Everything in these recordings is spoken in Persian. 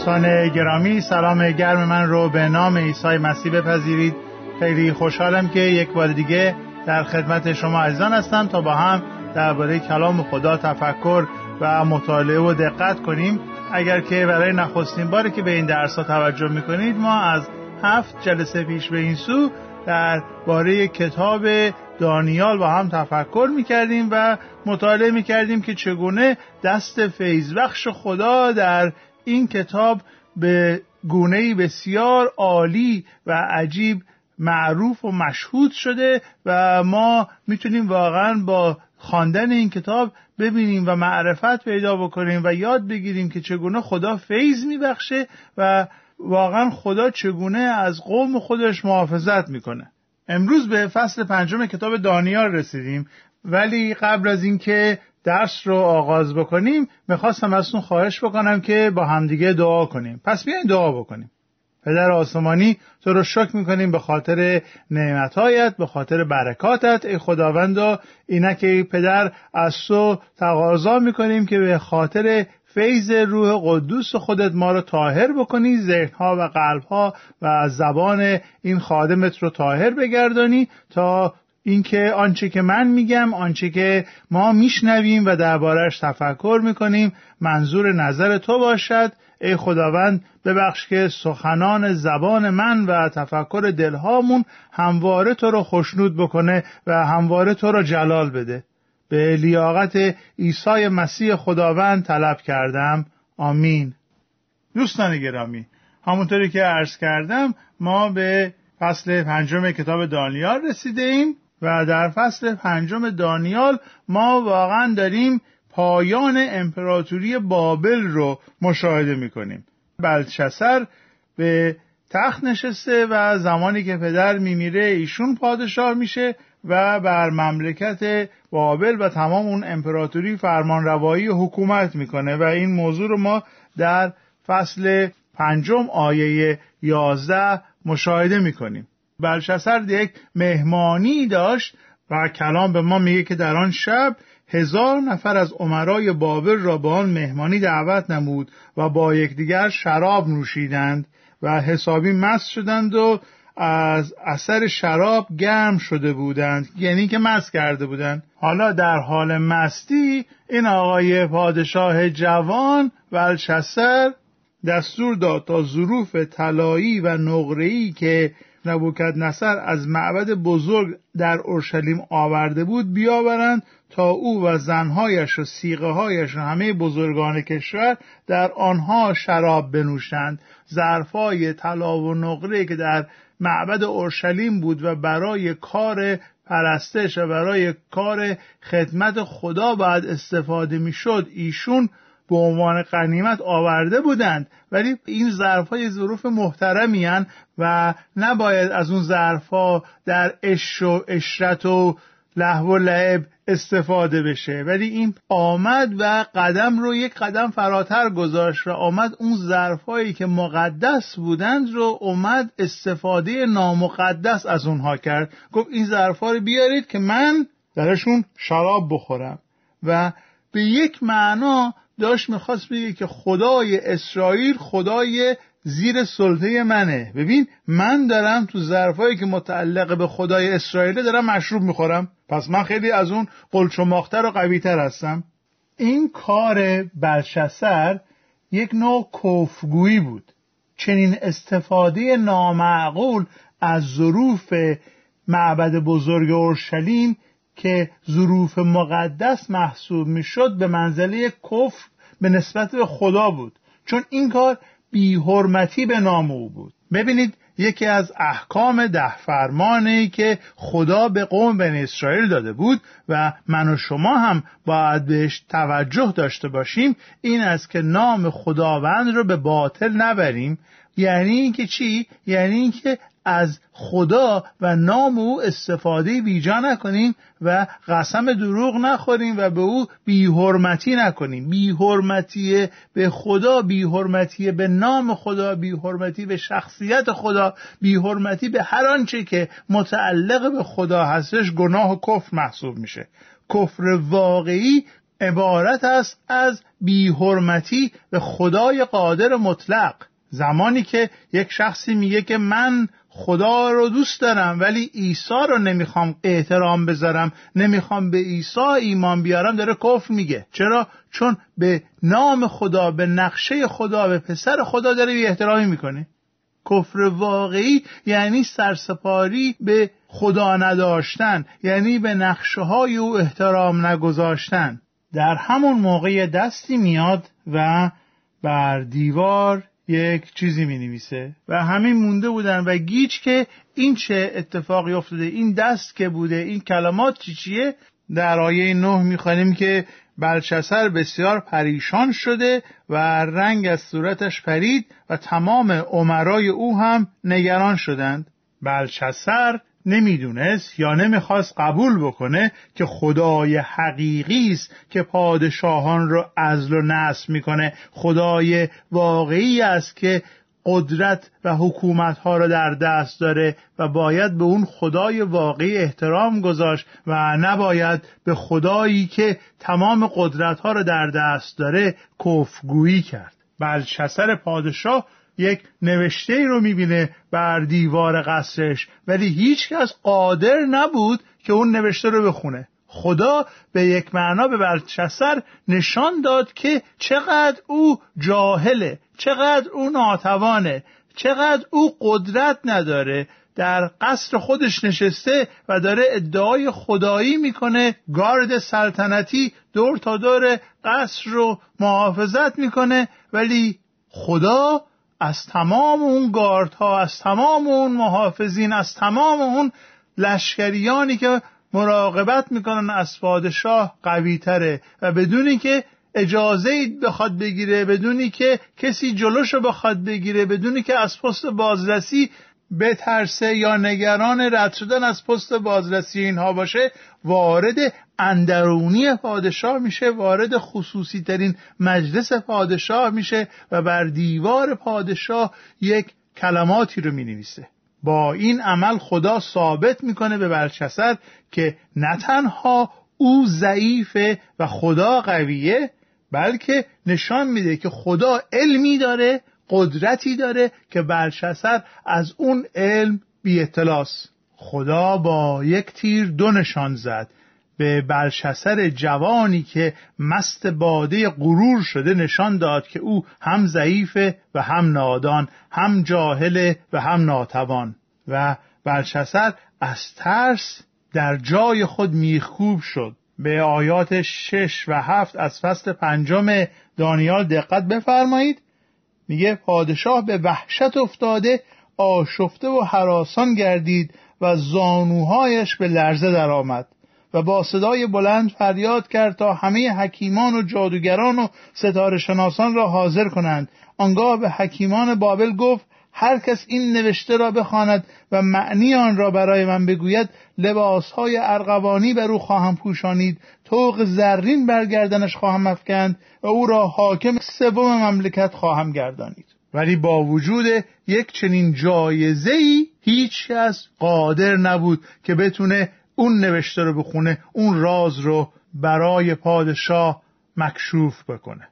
دوستان گرامی سلام گرم من رو به نام عیسی مسیح بپذیرید. خیلی خوشحالم که یک بار دیگه در خدمت شما عزیزان هستم تا با هم درباره کلام خدا تفکر و مطالعه و دقت کنیم. اگر که برای نخستین باری که به این درس ها توجه می‌کنید ما از هفت جلسه پیش به این سو در باره کتاب دانیال با هم تفکر می‌کردیم و مطالعه می‌کردیم که چگونه دست فیضبخش خدا در این کتاب به گونه بسیار عالی و عجیب معروف و مشهود شده و ما می‌تونیم واقعا با خواندن این کتاب ببینیم و معرفت پیدا بکنیم و یاد بگیریم که چگونه خدا فیض میبخشه و واقعا خدا چگونه از قوم خودش محافظت می‌کنه. امروز به فصل پنجم کتاب دانیال رسیدیم ولی قبل از اینکه درس رو آغاز بکنیم می‌خواستم ازتون خواهش بکنم که با همدیگه دعا کنیم. پس بیاین دعا بکنیم. پدر آسمانی تو رو شکر می‌کنیم به خاطر نعمتهایت به خاطر برکاتت. ای خداوندا اینک پدر از تو تقاضا می‌کنیم که به خاطر فیض روح قدوس خودت ما رو طاهر بکنی ذهنها و قلبها و زبان این خادمت رو طاهر بگردانی تا اینکه آنچه که من میگم آنچه که ما میشنویم و دربارهش تفکر می‌کنیم منظور نظر تو باشد. ای خداوند ببخش که سخنان زبان من و تفکر دلهامون همواره تو رو خشنود بکنه و همواره تو رو جلال بده. به لیاقت عیسی مسیح خداوند طلب کردم. آمین. دوستان گرامی همونطوری که عرض کردم ما به فصل پنجم کتاب دانیال رسیده ایم و در فصل پنجم دانیال ما واقعا داریم پایان امپراتوری بابل رو مشاهده می‌کنیم. بلچسر به تخت نشسته و زمانی که پدر میمیره ایشون پادشاه میشه. و بر مملکت بابل و تمام اون امپراتوری فرمان روایی و حکومت می‌کنه. و این موضوع رو ما در فصل پنجم آیه یازده مشاهده می‌کنیم. بلشسر یک مهمانی داشت و کلام به ما میگه که در آن شب هزار نفر از عمرای بابل را به آن مهمانی دعوت نمود و با یکدیگر شراب نوشیدند و حسابی مست شدند و از اثر شراب گرم شده بودند. یعنی که مست کرده بودند. حالا در حال مستی این آقای پادشاه جوان ولچسر دستور داد تا ظروف طلایی و نقره‌ای که نبوکد نصر از معبد بزرگ در اورشلیم آورده بود بیاورند تا او و زنهایش و سیغه هایش و همه بزرگان کشور در آنها شراب بنوشند. ظرفای طلا و نقره که در معبد اورشلیم بود و برای کار پرستش و برای کار خدمت خدا باید استفاده می‌شد ایشون به عنوان قنیمت آورده بودند. ولی این ظرف های ظروف محترمی و نباید از اون ظرف در اش و اشرت و لحو و لعب استفاده بشه. ولی این آمد و قدم رو یک قدم فراتر گذاشت و آمد اون ظرفهایی که مقدس بودند رو اومد استفاده نامقدس از اونها کرد. گفت این ظرفها رو بیارید که من درشون شراب بخورم. و به یک معنا داشت می‌خواست بگه که خدای اسرائیل خدای زیر سلطه منه. ببین من دارم تو ظرفایی که متعلق به خدای اسرائیل دارم مشروب می‌خورم. پس من خیلی از اون قلچماختر و قویتر هستم. این کار بلشسر یک نوع کفگویی بود. چنین استفاده نامعقول از ظروف معبد بزرگ اورشلیم که ظروف مقدس محسوب می‌شد به منزله کفر به نسبت به خدا بود. چون این کار بیحرمتی به نام او بود. ببینید یکی از احکام ده فرمانی که خدا به قوم بن اسرائیل داده بود و من و شما هم باید بهش توجه داشته باشیم این است که نام خداوند رو به باطل نبریم. یعنی اینکه چی؟ یعنی اینکه از خدا و نام او استفاده بیجا نکنیم و قسم دروغ نخوریم و به او بیحرمتی نکنیم. بیحرمتی به خدا بیحرمتی به نام خدا بیحرمتی به شخصیت خدا بیحرمتی به هر آنچه که متعلق به خدا هستش گناه و کفر محسوب میشه. کفر واقعی عبارت است از بیحرمتی به خدای قادر مطلق. زمانی که یک شخصی میگه که من خدا رو دوست دارم ولی عیسی رو نمی‌خوام احترام بذارم نمی‌خوام به عیسی ایمان بیارم داره کفر میگه. چرا؟ چون به نام خدا به نقشه خدا به پسر خدا داره بی احترامی می‌کنه کفر واقعی یعنی سرسپاری به خدا نداشتن یعنی به نقشه های او احترام نگذاشتن. در همون موقع دستی میاد و بر دیوار یک چیزی می نویسه و همین مونده بودن و گیج که این چه اتفاقی افتاده این دست که بوده این کلمات چی چیه؟ در آیه نه می‌خوانیم که بلچسر بسیار پریشان شده و رنگ از صورتش پرید و تمام عمرای او هم نگران شدند. بلچسر نمی‌دونست یا نمی‌خواست قبول بکنه که خدای حقیقی است که پادشاهان رو ازل و نصب می‌کنه. خدای واقعی است که قدرت و حکومت ها را در دست داره و باید به اون خدای واقعی احترام گذاشت و نباید به خدایی که تمام قدرت ها را در دست داره کفگویی کرد. بلشسر پادشاه یک نوشته رو می‌بینه بر دیوار قصرش ولی هیچکس قادر نبود که اون نوشته رو بخونه. خدا به یک معنا به بلچسر نشان داد که چقدر او جاهله چقدر او ناتوانه چقدر او قدرت نداره. در قصر خودش نشسته و داره ادعای خدایی می‌کنه. گارد سلطنتی دور تا دور قصر رو محافظت می‌کنه ولی خدا از تمام اون گاردها از تمام اون محافظین از تمام اون لشکریانی که مراقبت می‌کنن از پادشاه قوی تره و بدونی که اجازه بخواد بگیره بدونی که کسی جلوشو بخواد بگیره بدونی که از پست بازرسی بترسه یا نگران رد شدن از پست بازرسی اینها باشه وارد اندرونی پادشاه میشه وارد خصوصی ترین مجلس پادشاه میشه و بر دیوار پادشاه یک کلماتی رو می با این عمل خدا ثابت می‌کنه به بلچسر که نه تنها او ضعیفه و خدا قویه بلکه نشان میده که خدا علمی داره قدرتی داره که بلشسر از اون علم بی اطلاس. خدا با یک تیر دو نشان زد به بلشسر جوانی که مست باده غرور شده نشان داد که او هم ضعیفه و هم نادان هم جاهل و هم ناتوان. و بلشسر از ترس در جای خود میخکوب شد. به آیات شش و هفت از فصل پنجم دانیال دقت بفرمایید. میگه پادشاه به وحشت افتاده آشفته و حراسان گردید و زانوهایش به لرزه درآمد. و با صدای بلند فریاد کرد تا همه حکیمان و جادوگران و ستاره شناسان را حاضر کنند. آنگاه به حکیمان بابل گفت هر کس این نوشته را بخواند و معنی آن را برای من بگوید لباسهای ارغوانی بر او خواهم پوشانید. توق زرین برگردنش خواهم افکند و او را حاکم سوم مملکت خواهم گردانید. ولی با وجود یک چنین جایزه ای هیچ کس قادر نبود که بتونه اون نوشته رو بخونه اون راز رو برای پادشاه مکشوف بکنه.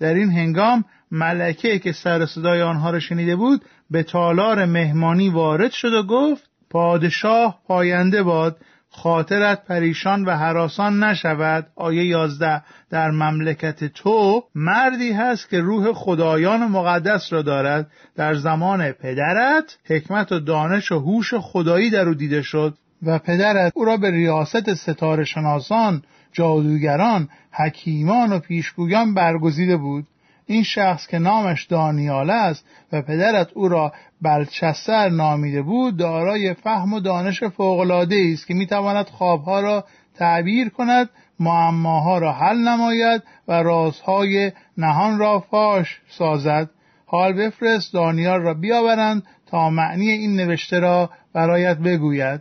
در این هنگام ملکه که سر صدای آنها را شنیده بود به تالار مهمانی وارد شد و گفت پادشاه پاینده باد خاطرت پریشان و حراسان نشود. آیه یازده در مملکت تو مردی هست که روح خدایان مقدس را دارد. در زمان پدرت حکمت و دانش و هوش خدایی در او دیده شد. و پدرت او را به ریاست ستاره شناسان جادوگران حکیمان و پیشگویان برگزیده بود. این شخص که نامش دانیال است و پدرت او را بلچستر نامیده بود دارای فهم و دانش فوقالعاده است که می‌تواند خوابها را تعبیر کند معماها را حل نماید و رازهای نهان را فاش سازد. حال بفرست دانیال را بیاورند تا معنی این نوشته را برایت بگوید.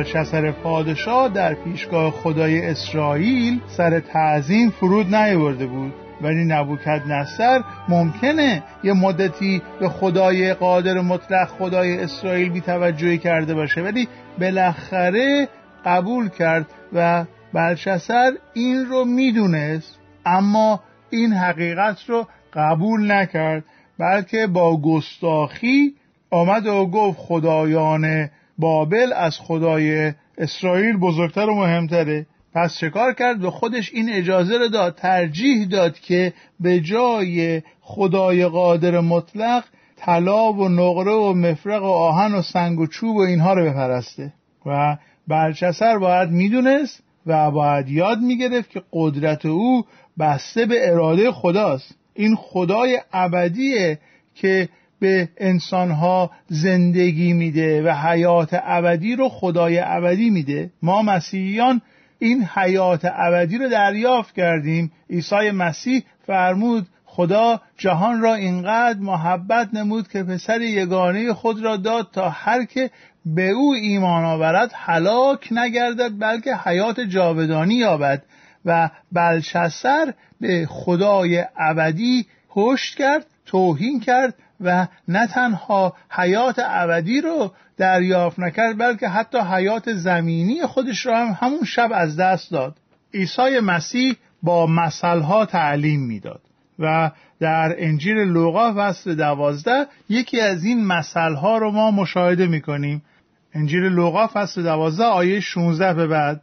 بلشسر پادشاه در پیشگاه خدای اسرائیل سر تعظیم فرود نیاورده بود. ولی نبوکد نصر ممکنه یه مدتی به خدای قادر مطلق خدای اسرائیل بی توجهی کرده باشه ولی بالاخره قبول کرد و بلشسر این رو می‌دونست اما این حقیقت رو قبول نکرد بلکه با گستاخی آمد و گفت خدایان بابل از خدای اسرائیل بزرگتر و مهمتره. پس چه کار کرد؟ به خودش این اجازه رو داد ترجیح داد که به جای خدای قادر مطلق طلا و نقره و مفرق و آهن و سنگ و چوب و اینها رو بپرسته. و بلچسر باید می‌دونست و باید یاد می‌گرفت که قدرت او بسته به اراده خداست. این خدای ابدیه که به انسانها زندگی میده و حیات ابدی رو خدای ابدی میده. ما مسیحیان این حیات ابدی رو دریافت کردیم. عیسی مسیح فرمود خدا جهان را اینقدر محبت نمود که پسر یگانه خود را داد تا هر که به او ایمان آورد هلاک نگردد بلکه حیات جاودانی یابد و بلشسر به خدای ابدی پشت کرد توهین کرد و نه تنها حیات ابدی رو دریافت نکرد بلکه حتی حیات زمینی خودش را هم همون شب از دست داد. عیسی مسیح با مثلها تعلیم می‌داد و در انجیل لوقا فصل دوازده یکی از این مثلها رو ما مشاهده می‌کنیم. انجیل لوقا فصل دوازده آیه 16 به بعد.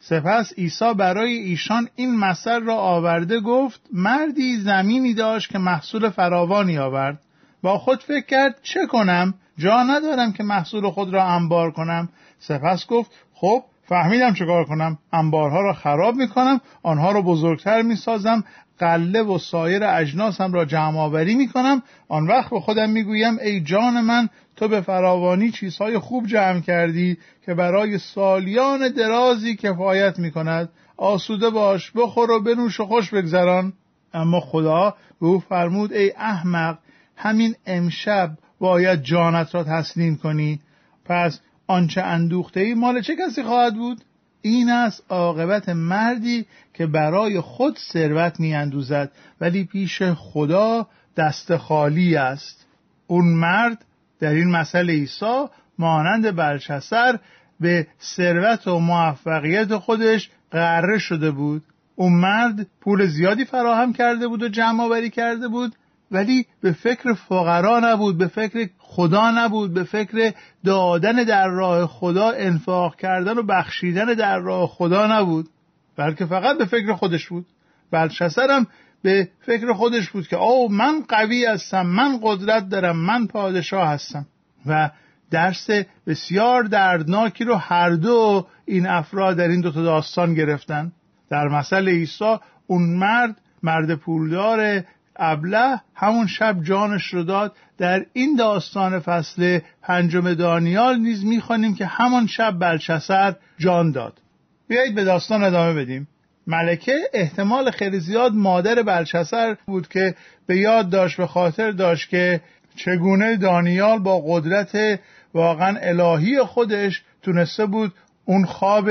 سپس عیسی برای ایشان این مثل را آورده گفت مردی زمینی داشت که محصول فراوانی آورد. با خود فکر کرد چه کنم؟ جا ندارم که محصول خود را انبار کنم. سپس گفت خب فهمیدم چه کار کنم. انبارها را خراب می‌کنم آنها را بزرگتر می‌سازم قله و سایر اجناسم را جمع آوری می کنم آن وقت به خودم می‌گویم ای جان من تو به فراوانی چیزهای خوب جمع کردی که برای سالیان درازی کفایت می کند آسوده باش بخور و بنوش و خوش بگذران. اما خدا به او فرمود ای احمق همین امشب باید جانت را تسلیم کنی. پس آنچه اندوخته ای مال چه کسی خواهد بود؟ این است عاقبت مردی که برای خود ثروت میاندوزد ولی پیش خدا دست خالی است. اون مرد در این مسئله عیسی مانند بلشسر به ثروت و موفقیت خودش قره شده بود. اون مرد پول زیادی فراهم کرده بود و جمع آوری کرده بود ولی به فکر فقرا نبود به فکر خدا نبود به فکر دادن در راه خدا انفاق کردن و بخشیدن در راه خدا نبود. بلکه فقط به فکر خودش بود. بلشسرم به فکر خودش بود که او من قوی هستم من قدرت دارم من پادشاه هستم. و درس بسیار دردناکی رو هر دو این افراد در این دوتا داستان گرفتن. در مثل عیسی اون مرد مرد پولدار ابله همون شب جانش رو داد. در این داستان فصل پنجم دانیال نیز می‌خوانیم که همان شب بلشسر جان داد. بیایید به داستان ادامه بدیم. ملکه احتمال خیلی زیاد مادر بلشسر بود که به یاد داشت به خاطر داشت که چگونه دانیال با قدرت واقعا الهی خودش تونسته بود اون خواب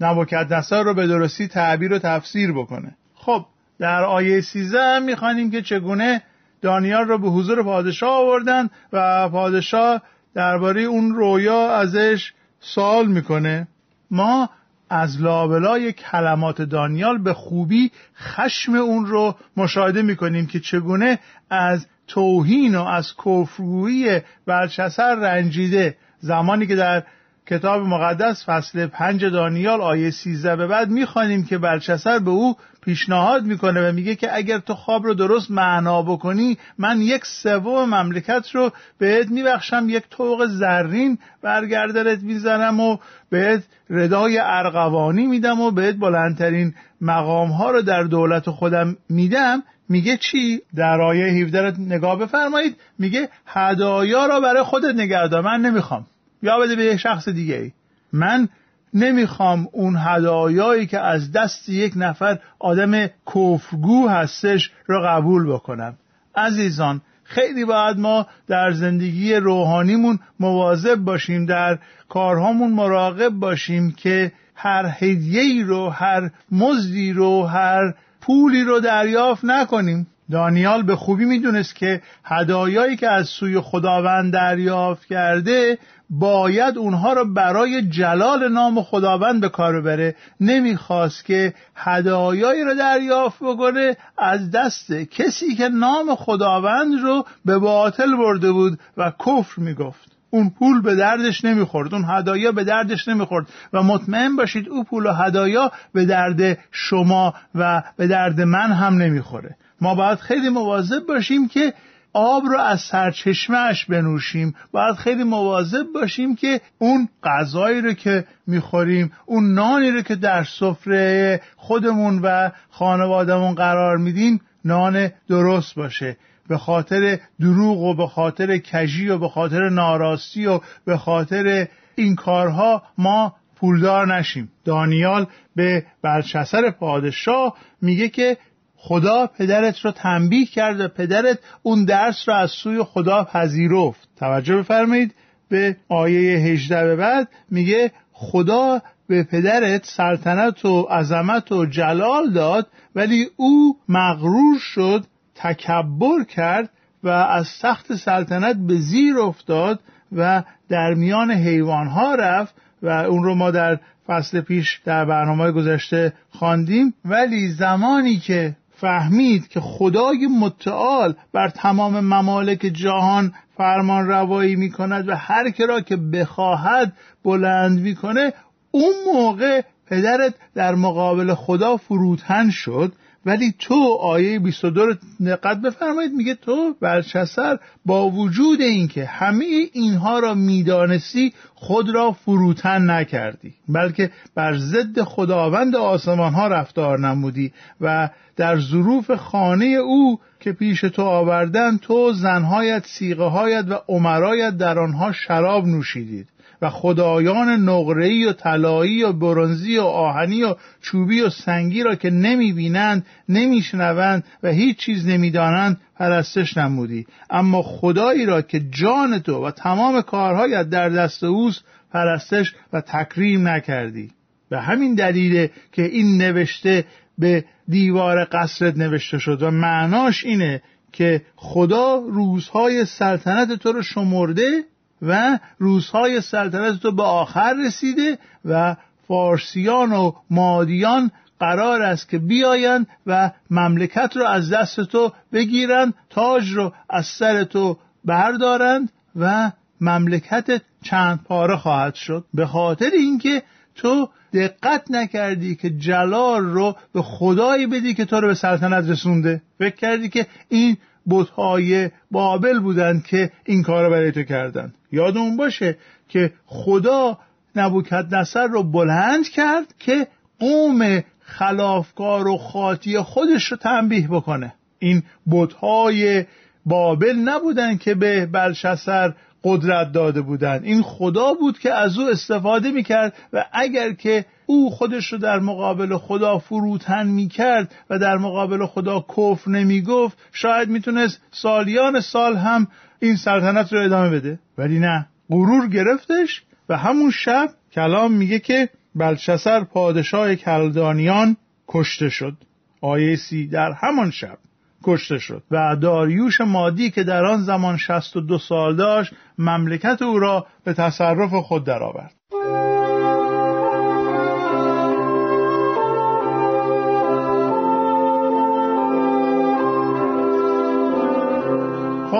نبوکدنصر رو به درستی تعبیر و تفسیر بکنه. خب در آیه 13 هم می‌خوانیم که چگونه دانیال را به حضور پادشاه آوردن و پادشاه درباره اون رویا ازش سوال می‌کنه. ما از لابلای کلمات دانیال به خوبی خشم اون رو مشاهده می‌کنیم که چگونه از توهین و از کفرگویی بلشسر رنجیده. زمانی که در کتاب مقدس فصل پنج دانیال آیه سیزده به بعد می‌خوانیم که بلشسر به او پیشنهاد می‌کنه و میگه که اگر تو خواب رو درست معنا بکنی من یک سوم مملکت رو بهت میبخشم یک طوق زرین برگردرت می‌زنم و بهت ردای ارغوانی میدم و بهت بلندترین مقام ها رو در دولت خودم میدم. میگه چی؟ در آیه 17 نگاه بفرمایید. میگه هدایا را برای خودت نگهدار من نمی‌خوام. یا بده به یه شخص دیگه ای من نمی‌خوام اون هدایایی که از دست یک نفر آدم کفرگو هستش را قبول بکنم. عزیزان خیلی باید ما در زندگی روحانیمون مواظب باشیم در کارهامون مراقب باشیم که هر هدیه‌ای رو هر مزدی رو هر پولی رو دریافت نکنیم. دانیال به خوبی می‌دونست که هدایایی که از سوی خداوند دریافت کرده باید اونها را برای جلال نام خداوند به کار بره نمی‌خواست که هدایایی را دریافت بکنه از دست کسی که نام خداوند رو به باطل برده بود و کفر می‌گفت. اون پول به دردش نمی‌خورد اون هدایا به دردش نمی‌خورد. و مطمئن باشید او پول و هدایا به درد شما و به درد من هم نمی‌خوره. ما باید خیلی مواظب باشیم که آب رو از سرچشمهش بنوشیم. باید خیلی مواظب باشیم که اون غذایی رو که می‌خوریم اون نانی رو که در سفره خودمون و خانوادمون قرار میدیم نان درست باشه. به خاطر دروغ و به خاطر کجی و به خاطر ناراستی و به خاطر این کارها ما پولدار نشیم. دانیال به برچسر پادشاه میگه که خدا پدرت رو تنبیه کرد و پدرت اون درس رو از سوی خدا پذیرفت. توجه بفرمایید. به آیه 18 به بعد میگه خدا به پدرت سلطنت و عظمت و جلال داد ولی او مغرور شد تکبر کرد و از سخت سلطنت به زیر افتاد و در میان حیوانها رفت و اون رو ما در فصل پیش در برنامه گذشته خواندیم. ولی زمانی که فهمید که خدای متعال بر تمام ممالک جهان فرمان روایی می کند و هر که را که بخواهد بلند می‌کنه اون موقع پدرت در مقابل خدا فروتن شد. ولی تو آیه 22 رو دقت بفرمایید میگه تو برچسر با وجود اینکه همه اینها را می‌دانستی خود را فروتن نکردی بلکه بر ضد خداوند آسمان ها رفتار نمودی و در ظروف خانه او که پیش تو آوردن تو زنهایت سیغه هایت و عمرایت در آنها شراب نوشیدید. و خدایان نقره‌ای و طلایی و برنزی و آهنی و چوبی و سنگی را که نمی‌بینند نمیشنوند و هیچ چیز نمی‌دانند پرستش نمودی. اما خدایی را که جان تو و تمام کارهایت در دست اوست پرستش و تکریم نکردی. به همین دلیله که این نوشته به دیوار قصرت نوشته شد و معناش اینه که خدا روزهای سلطنت تو رو شمرده و روزهای سلطنت تو به آخر رسیده و فارسیان و مادیان قرار است که بیایند و مملکت رو از دست تو بگیرند تاج رو از سر تو بردارند و مملکت چند پاره خواهد شد. به خاطر اینکه تو دقت نکردی که جلال رو به خدایی بدی که تو رو به سلطنت رسونده. فکر کردی که این بتهای بابل بودند که این کار رو برای تو کردند یادمون باشه که خدا نبوکت نصر رو بلند کرد که قوم خلافکار و خاطی خودش رو تنبیه بکنه. این بتهای بابل نبودن که به بلشسر قدرت داده بودند این خدا بود که از او استفاده می‌کرد و اگر که او خودش رو در مقابل خدا فروتن می‌کرد و در مقابل خدا کفر نمی‌گفت. شاید می‌تونست سالیان سال هم این سلطنت رو ادامه بده ولی نه. غرور گرفتش و همون شب کلام میگه که بلشسر پادشاه کلدانیان کشته شد. آیه سی در همان شب کشته شد و داریوش مادی که در آن زمان 62 سال داشت مملکت او را به تصرف خود درآورد.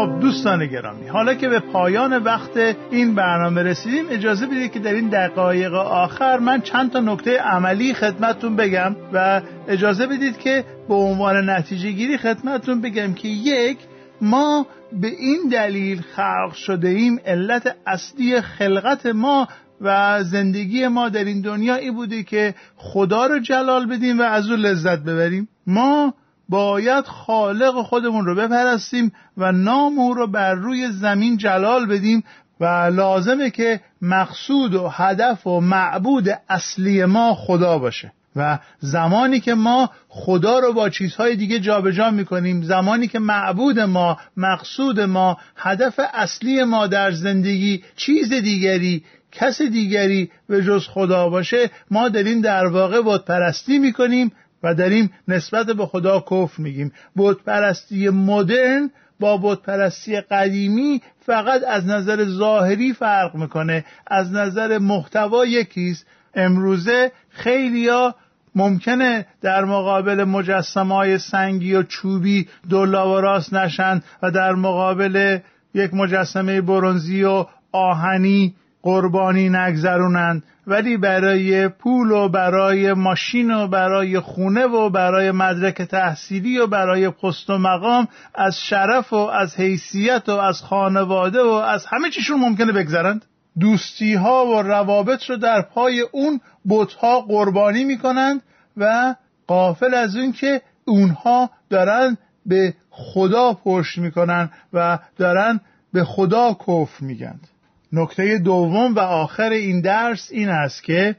خب دوستان گرامی حالا که به پایان وقت این برنامه رسیدیم اجازه بدید که در این دقایق آخر من چند تا نکته عملی خدمتتون بگم و اجازه بدید که به عنوان نتیجه گیری خدمتتون بگم که یک ما به این دلیل خلق شده ایم علت اصلی خلقت ما و زندگی ما در این دنیا ای بوده که خدا رو جلال بدیم و از او لذت ببریم. ما باید خالق خودمون رو بپرستیم و نام او رو بر روی زمین جلال بدیم و لازمه که مقصود و هدف و معبود اصلی ما خدا باشه. و زمانی که ما خدا رو با چیزهای دیگه جابجا جا می‌کنیم زمانی که معبود ما مقصود ما هدف اصلی ما در زندگی چیز دیگری کس دیگری به جز خدا باشه ما داریم در واقع بت پرستی می‌کنیم و داریم نسبت به خدا کفر میگیم. بت پرستی مدرن با بت پرستی قدیمی فقط از نظر ظاهری فرق می‌کنه. از نظر محتوا یکیست. امروزه خیلیا ممکنه در مقابل مجسمه های سنگی و چوبی دولا و راست نشن و در مقابل یک مجسمه برونزی و آهنی قربانی نگذرونند ولی برای پول و برای ماشین و برای خونه و برای مدرک تحصیلی و برای پست و مقام از شرف و از حیثیت و از خانواده و از همه چیشون ممکنه بگذرند. دوستی ها و روابط رو در پای اون بتها قربانی می‌کنند و قافل از اون که اونها دارن به خدا پشت می‌کنن و دارن به خدا کفر میگند نکته دوم و آخر این درس این است که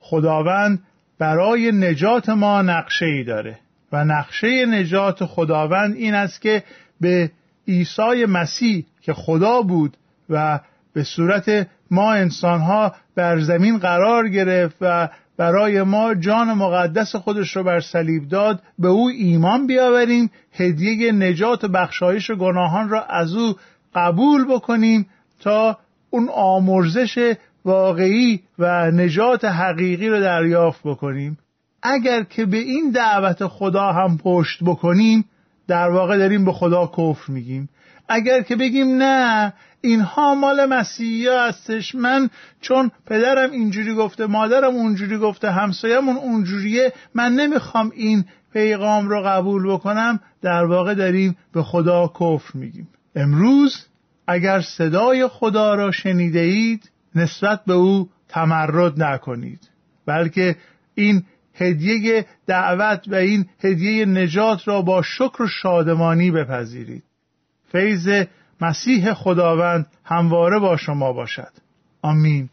خداوند برای نجات ما نقشه ای داره و نقشه نجات خداوند این است که به عیسی مسیح که خدا بود و به صورت ما انسانها بر زمین قرار گرفت و برای ما جان مقدس خودش رو بر صلیب داد به او ایمان بیاوریم هدیه نجات و بخشایش گناهان را از او قبول بکنیم تا اون آمرزش واقعی و نجات حقیقی رو دریافت بکنیم. اگر که به این دعوت خدا هم پشت بکنیم در واقع داریم به خدا کفر میگیم. اگر که بگیم نه اینها مال مسیحی هستش. من چون پدرم اینجوری گفته مادرم اونجوری گفته همسایمون اونجوریه من نمی‌خوام این پیغام رو قبول بکنم در واقع داریم به خدا کفر میگیم. امروز اگر صدای خدا را شنیده اید نسبت به او تمرد نکنید. بلکه این هدیه دعوت و این هدیه نجات را با شکر و شادمانی بپذیرید. فیض مسیح خداوند همواره با شما باشد. آمین.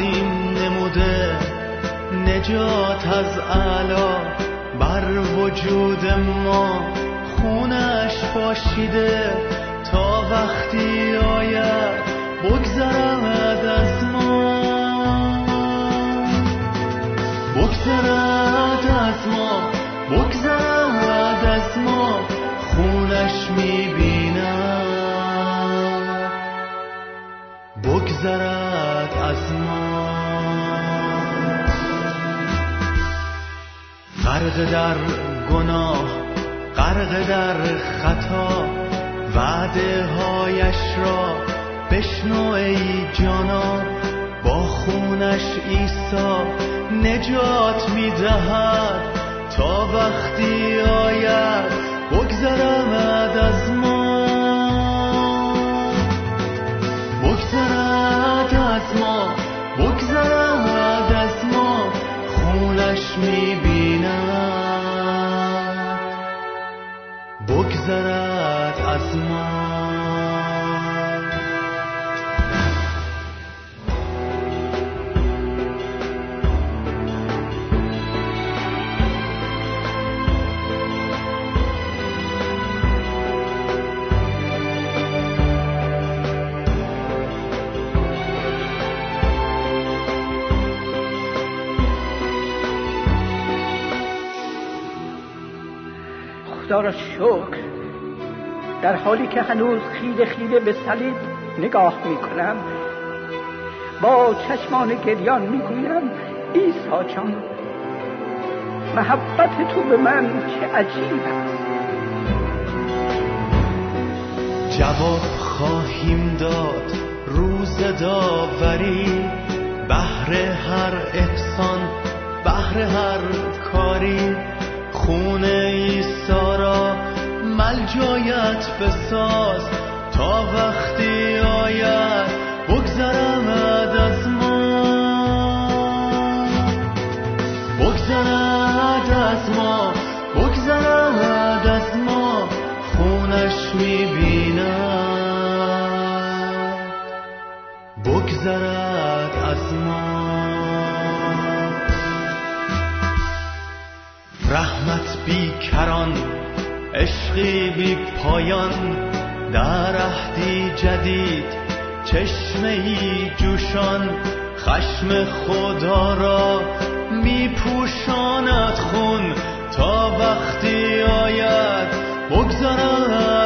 تقدیم نموده نجات از علا بر وجود ما خونش باشیده تا وقتی آید بگذرد از ما. بگذرد از ما بگذرد از ما. خونش می‌بینم بگذرد غرق در گناه غرق در خطا. وعده هایش را بشنو ای جانا. با خونش عیسی نجات می‌دهد. تا وقتی آید بگذرمد از ما. خدا شکر. در حالی که هنوز خیلی خیلی به صلیب نگاه می‌کنم با چشمان گریان می‌گویم ایسا جان محبت تو به من چه عجیب است. جواب خواهیم داد روز داوری بهر هر احسان بهر هر کاری. خون ایسا را ملجایت بساز. تا وقتی آید بگذرمد از ما بگذرد از ما بگذرد از ما. خونش می‌بیند عشقی بی پایان در عهدی جدید چشمه ای جوشان خشم خدا را می پوشاند خون تا وقتی آید بگذرد